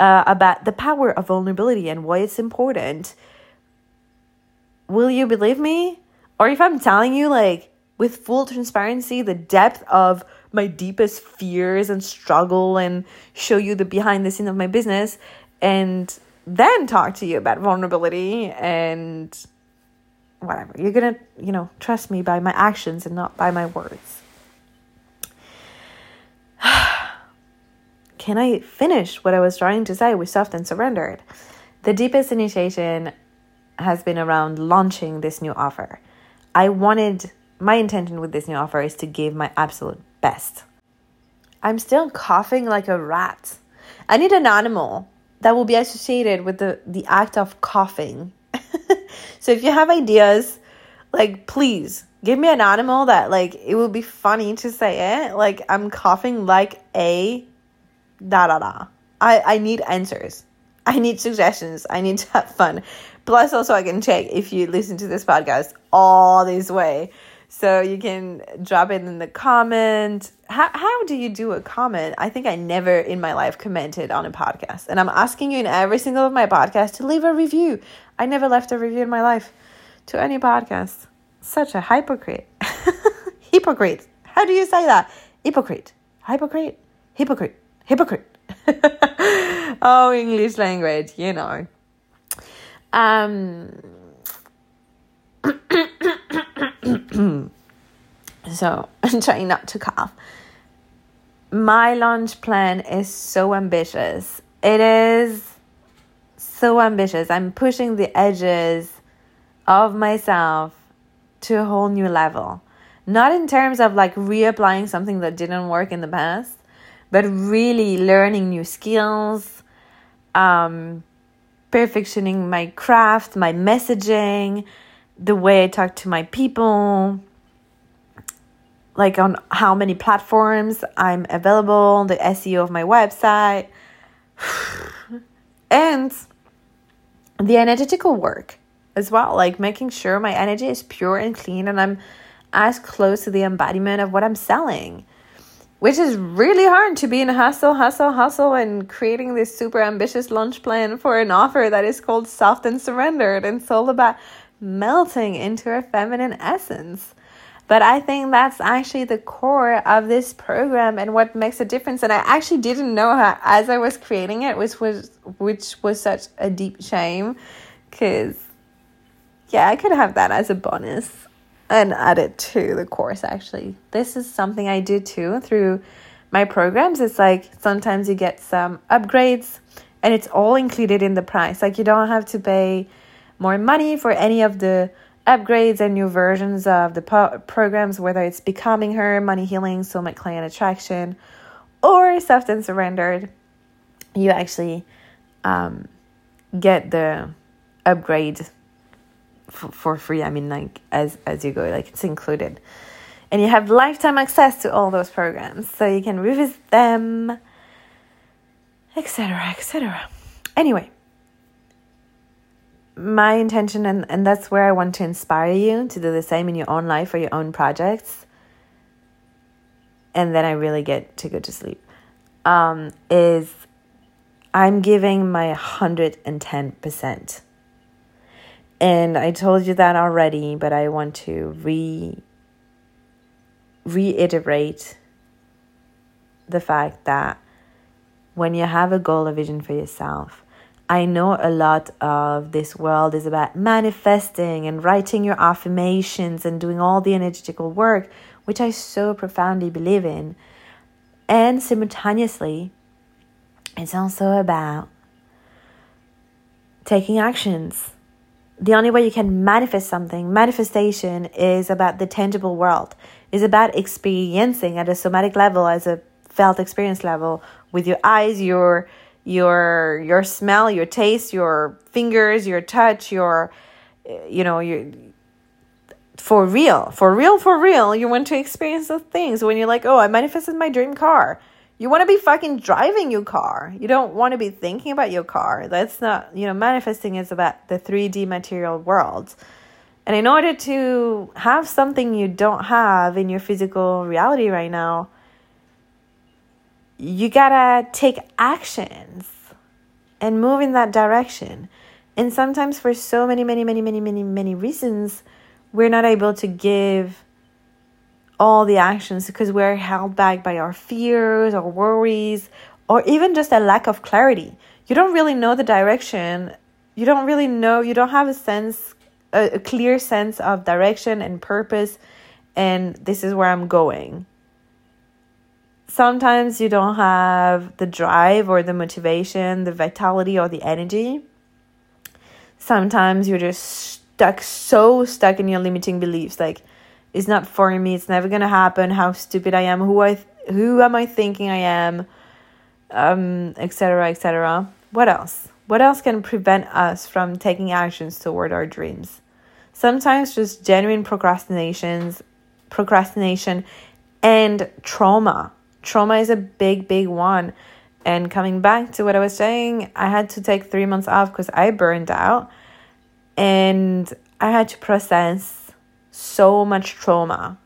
uh, about the power of vulnerability and why it's important. Will you believe me? Or if I'm telling you, like, with full transparency, the depth of my deepest fears and struggle and show you the behind the scene of my business and then talk to you about vulnerability and whatever. You're going to, you know, trust me by my actions and not by my words. (sighs) Can I finish what I was trying to say with soft and surrendered? The deepest initiation has been around launching this new offer. I wanted my intention with this new offer is to give my absolute best. I'm still coughing like a rat. I need an animal that will be associated with the, the act of coughing. (laughs) so if you have ideas, like please give me an animal that like it will be funny to say it. Like I'm coughing like a da da da. I, I need answers. I need suggestions. I need to have fun. Plus also I can check if you listen to this podcast all this way so you can drop it in the comment. How, how do you do a comment? I think I never in my life commented on a podcast. And I'm asking you in every single of my podcasts to leave a review. I never left a review in my life to any podcast. Such a hypocrite. (laughs) hypocrite. How do you say that? Hypocrite. Hypocrite. Hypocrite. Hypocrite. (laughs) oh, English language, you know. Um (clears throat) so (laughs) I'm trying not to cough. My launch plan is so ambitious. It is so ambitious. I'm pushing the edges of myself to a whole new level. Not in terms of like reapplying something that didn't work in the past, but really learning new skills, um, perfectioning my craft, my messaging, the way I talk to my people, like on how many platforms I'm available, the SEO of my website, (sighs) and the energetical work as well, like making sure my energy is pure and clean and I'm as close to the embodiment of what I'm selling. which is really hard to be in hustle, hustle, hustle, and creating this super ambitious launch plan for an offer that is called Soft and Surrendered. And all about melting into our feminine essence. But I think that's actually the core of this program and what makes a difference. And I actually didn't know how, as I was creating it, which was which was such a deep shame, because yeah, I could have that as a bonus and add it to the course. Actually, this is something I do too through my programs. It's like sometimes you get some upgrades, and it's all included in the price. Like you don't have to pay more money for any of the upgrades and new versions of the po- programs, whether it's Becoming Her, Money Healing, Soulmate Client Attraction, or and Surrendered, you actually um, get the upgrade f- for free. I mean, like as as you go, like it's included, and you have lifetime access to all those programs, so you can revisit them, etc., etc. Anyway, my intention and, and that's where I want to inspire you to do the same in your own life or your own projects. And then I really get to go to sleep. Um, is I'm giving my 110%. And I told you that already, but I want to re reiterate the fact that when you have a goal, or vision for yourself, I know a lot of this world is about manifesting and writing your affirmations and doing all the energetical work, which I so profoundly believe in. And simultaneously, it's also about taking actions. The only way you can manifest something, manifestation is about the tangible world, is about experiencing at a somatic level, as a felt experience level, with your eyes, your your your smell, your taste, your fingers, your touch, your you know, your for real, for real, for real, you want to experience those things when you're like, oh, I manifested my dream car. You want to be fucking driving your car. You don't want to be thinking about your car. That's not, you know, manifesting is about the 3D material world. And in order to have something you don't have in your physical reality right now, you gotta take actions and move in that direction. And sometimes, for so many, many, many, many, many, many reasons, we're not able to give all the actions because we're held back by our fears or worries or even just a lack of clarity. You don't really know the direction. You don't really know, you don't have a sense, a, a clear sense of direction and purpose, and this is where I'm going sometimes you don't have the drive or the motivation, the vitality or the energy. Sometimes you're just stuck, so stuck in your limiting beliefs. Like, it's not for me. It's never gonna happen. How stupid I am. Who I, who am I thinking I am? Um, etc. etc. What else? What else can prevent us from taking actions toward our dreams? Sometimes just genuine procrastinations, procrastination, and trauma trauma is a big, big one. And coming back to what I was saying, I had to take three months off because I burned out and I had to process so much trauma.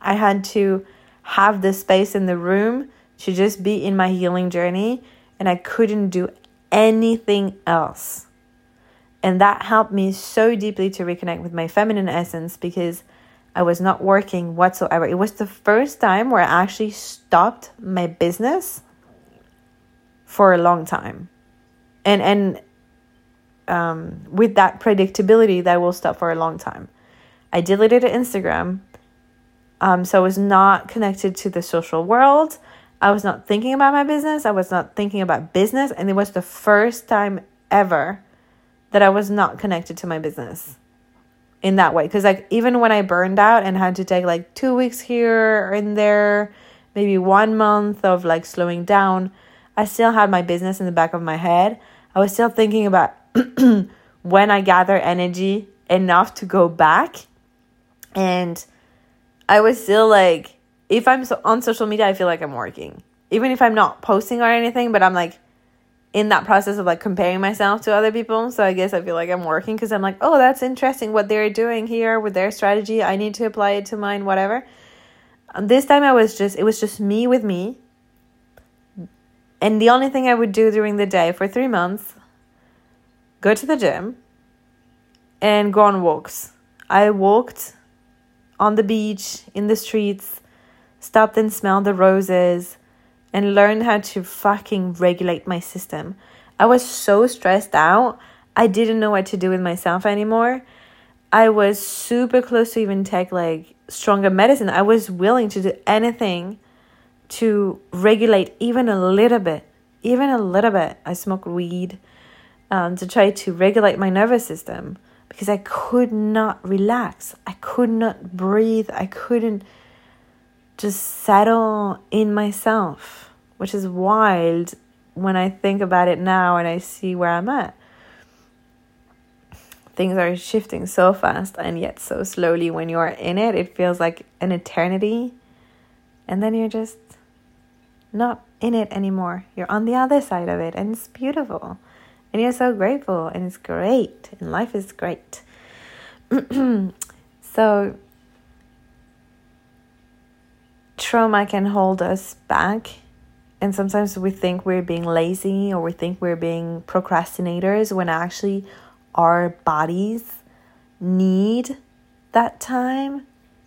I had to have the space in the room to just be in my healing journey, and I couldn't do anything else. And that helped me so deeply to reconnect with my feminine essence because I was not working whatsoever. It was the first time where I actually stopped my business for a long time. And and um, with that predictability that I will stop for a long time. I deleted Instagram. Um, so I was not connected to the social world. I was not thinking about my business. I was not thinking about business. And it was the first time ever that I was not connected to my business in that way. Because like even when i burned out and had to take like two weeks here and there maybe one month of like slowing down i still had my business in the back of my head. I was still thinking about (clears throat) when i gather energy enough to go back. And i was still like if i'm so on social media i feel like i'm working. Even if i'm not posting or anything but i'm like in that process of like comparing myself to other people. So I guess I feel like I'm working because I'm like, oh, that's interesting what they're doing here with their strategy. I need to apply it to mine, whatever. this time I was just, it was just me with me. And the only thing I would do during the day for three months, go to the gym and go on walks. I walked on the beach, in the streets, stopped and smelled the roses, and learn how to fucking regulate my system. I was so stressed out, I didn't know what to do with myself anymore. I was super close to even take like stronger medicine. I was willing to do anything to regulate even a little bit, even a little bit. I smoked weed um, to try to regulate my nervous system because I could not relax. I could not breathe. I couldn't just settle in myself, which is wild when I think about it now and I see where I'm at. Things are shifting so fast and yet so slowly. When you're in it, it feels like an eternity. And then you're just not in it anymore. You're on the other side of it, and it's beautiful and you're so grateful and it's great and life is great (clears throat) so trauma can hold us back and sometimes we think we're being lazy or we think we're being procrastinators when actually our bodies need that time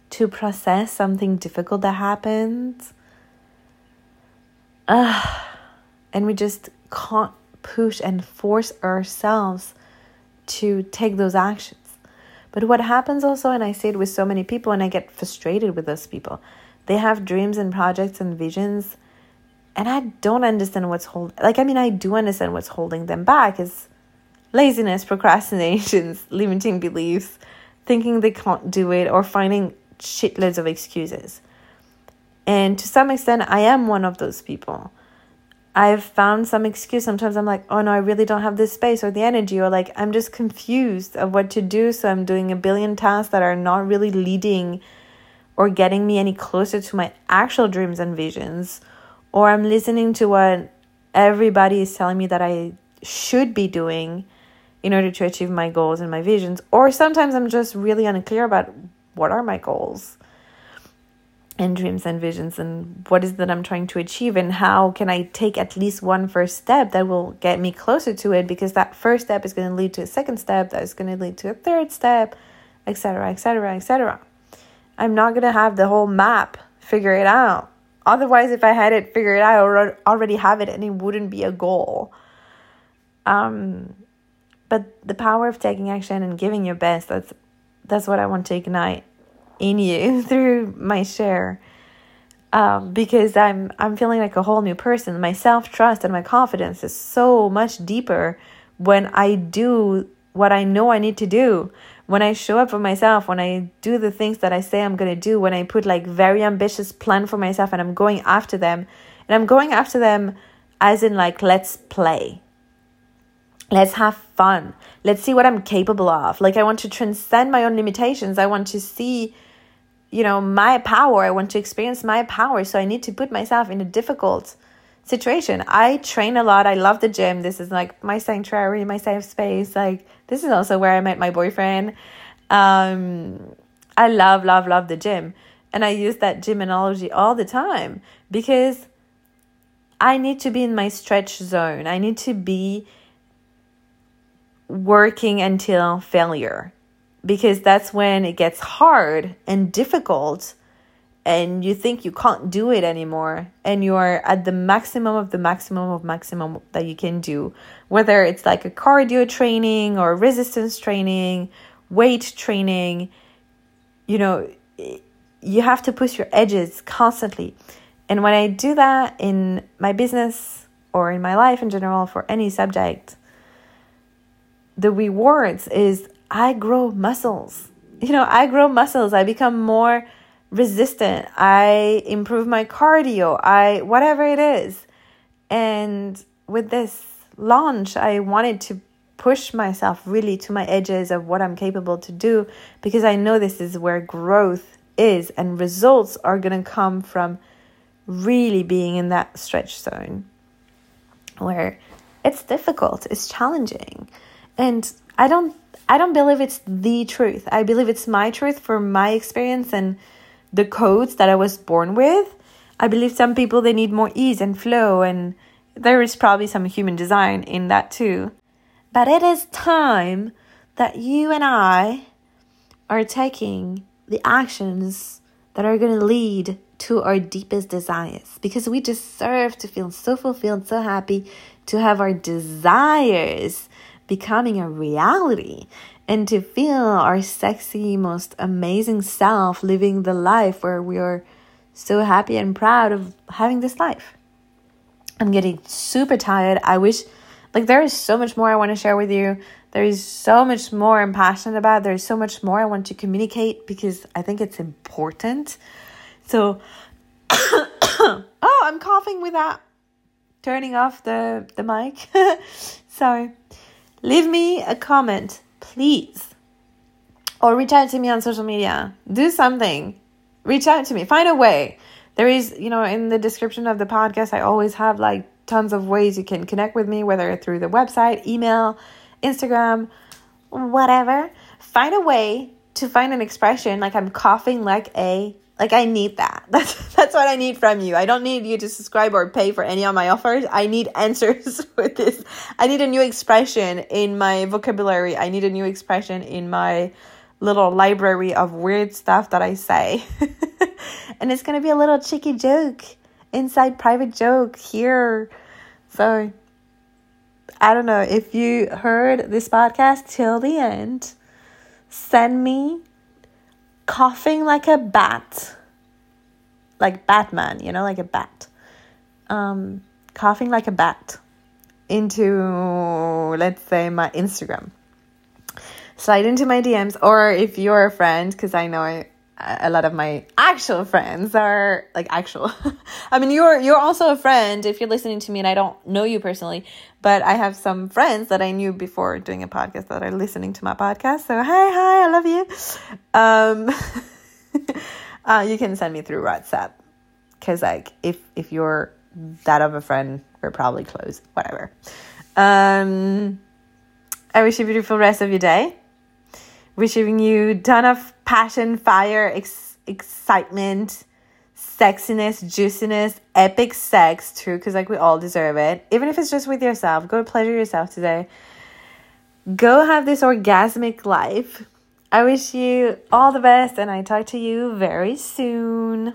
to process something difficult that happens uh, and we just can't push and force ourselves to take those actions. But what happens also, and I see it with so many people, and I get frustrated with those people, they have dreams and projects and visions, and I don't understand what's holding. Like, I mean, I do understand what's holding them back is laziness, procrastinations, (laughs) limiting beliefs, thinking they can't do it, or finding shitloads of excuses. And to some extent, I am one of those people. I've found some excuse. Sometimes I'm like, oh no, I really don't have this space or the energy, or like I'm just confused of what to do. So I'm doing a billion tasks that are not really leading or getting me any closer to my actual dreams and visions. Or I'm listening to what everybody is telling me that I should be doing in order to achieve my goals and my visions. Or sometimes I'm just really unclear about what are my goals and dreams and visions and what is that I'm trying to achieve and how can I take at least one first step that will get me closer to it because that first step is going to lead to a second step that is going to lead to a third step etc etc etc I'm not going to have the whole map figure it out otherwise if I had it figured out I already have it and it wouldn't be a goal um but the power of taking action and giving your best that's that's what I want to ignite in you (laughs) through my share um, because I'm I'm feeling like a whole new person. My self trust and my confidence is so much deeper when I do what I know I need to do. When I show up for myself, when I do the things that I say I'm gonna do, when I put like very ambitious plan for myself and I'm going after them, and I'm going after them as in like let's play. Let's have fun. Let's see what I'm capable of. Like I want to transcend my own limitations. I want to see you know, my power. I want to experience my power. So I need to put myself in a difficult situation. I train a lot. I love the gym. This is like my sanctuary, my safe space. Like this is also where I met my boyfriend. Um, I love, love, love the gym. And I use that gym analogy all the time because I need to be in my stretch zone. I need to be working until failure because that's when it gets hard and difficult and you think you can't do it anymore and you're at the maximum of the maximum of maximum that you can do whether it's like a cardio training or resistance training weight training you know you have to push your edges constantly and when i do that in my business or in my life in general for any subject the rewards is I grow muscles. You know, I grow muscles. I become more resistant. I improve my cardio. I whatever it is. And with this launch, I wanted to push myself really to my edges of what I'm capable to do because I know this is where growth is and results are going to come from really being in that stretch zone where it's difficult, it's challenging. And I don't I don't believe it's the truth. I believe it's my truth for my experience and the codes that I was born with. I believe some people they need more ease and flow and there is probably some human design in that too. But it is time that you and I are taking the actions that are going to lead to our deepest desires because we deserve to feel so fulfilled, so happy to have our desires becoming a reality and to feel our sexy, most amazing self living the life where we are so happy and proud of having this life. I'm getting super tired. I wish, like, there is so much more I want to share with you. There is so much more I'm passionate about. There's so much more I want to communicate because I think it's important. So, (coughs) oh, I'm coughing without turning off the, the mic. (laughs) Sorry. Leave me a comment, please. Or reach out to me on social media. Do something. Reach out to me. Find a way there is, you know, in the description of the podcast, I always have like tons of ways you can connect with me, whether through the website, email, Instagram, whatever. Find a way to find an expression like I'm coughing like a like I need that. (laughs) That's that's what I need from you. I don't need you to subscribe or pay for any of my offers. I need (laughs) answers with this. I need a new expression in my vocabulary. I need a new expression in my little library of weird stuff that I say. (laughs) and it's gonna be a little cheeky joke, inside private joke here. So I don't know if you heard this podcast till the end. Send me coughing like a bat, like Batman, you know, like a bat. Um, coughing like a bat into let's say my Instagram slide into my DMs, or if you're a friend, because I know I, a lot of my actual friends are like actual. (laughs) I mean, you're you're also a friend if you're listening to me, and I don't know you personally, but I have some friends that I knew before doing a podcast that are listening to my podcast. So hi, hi, I love you. Um, (laughs) uh, you can send me through WhatsApp because like if if you're that of a friend, we're probably close. Whatever. Um, I wish you a beautiful rest of your day wishing you ton of passion, fire, ex- excitement, sexiness, juiciness, epic sex too, because like we all deserve it. Even if it's just with yourself, go pleasure yourself today. Go have this orgasmic life. I wish you all the best, and I talk to you very soon.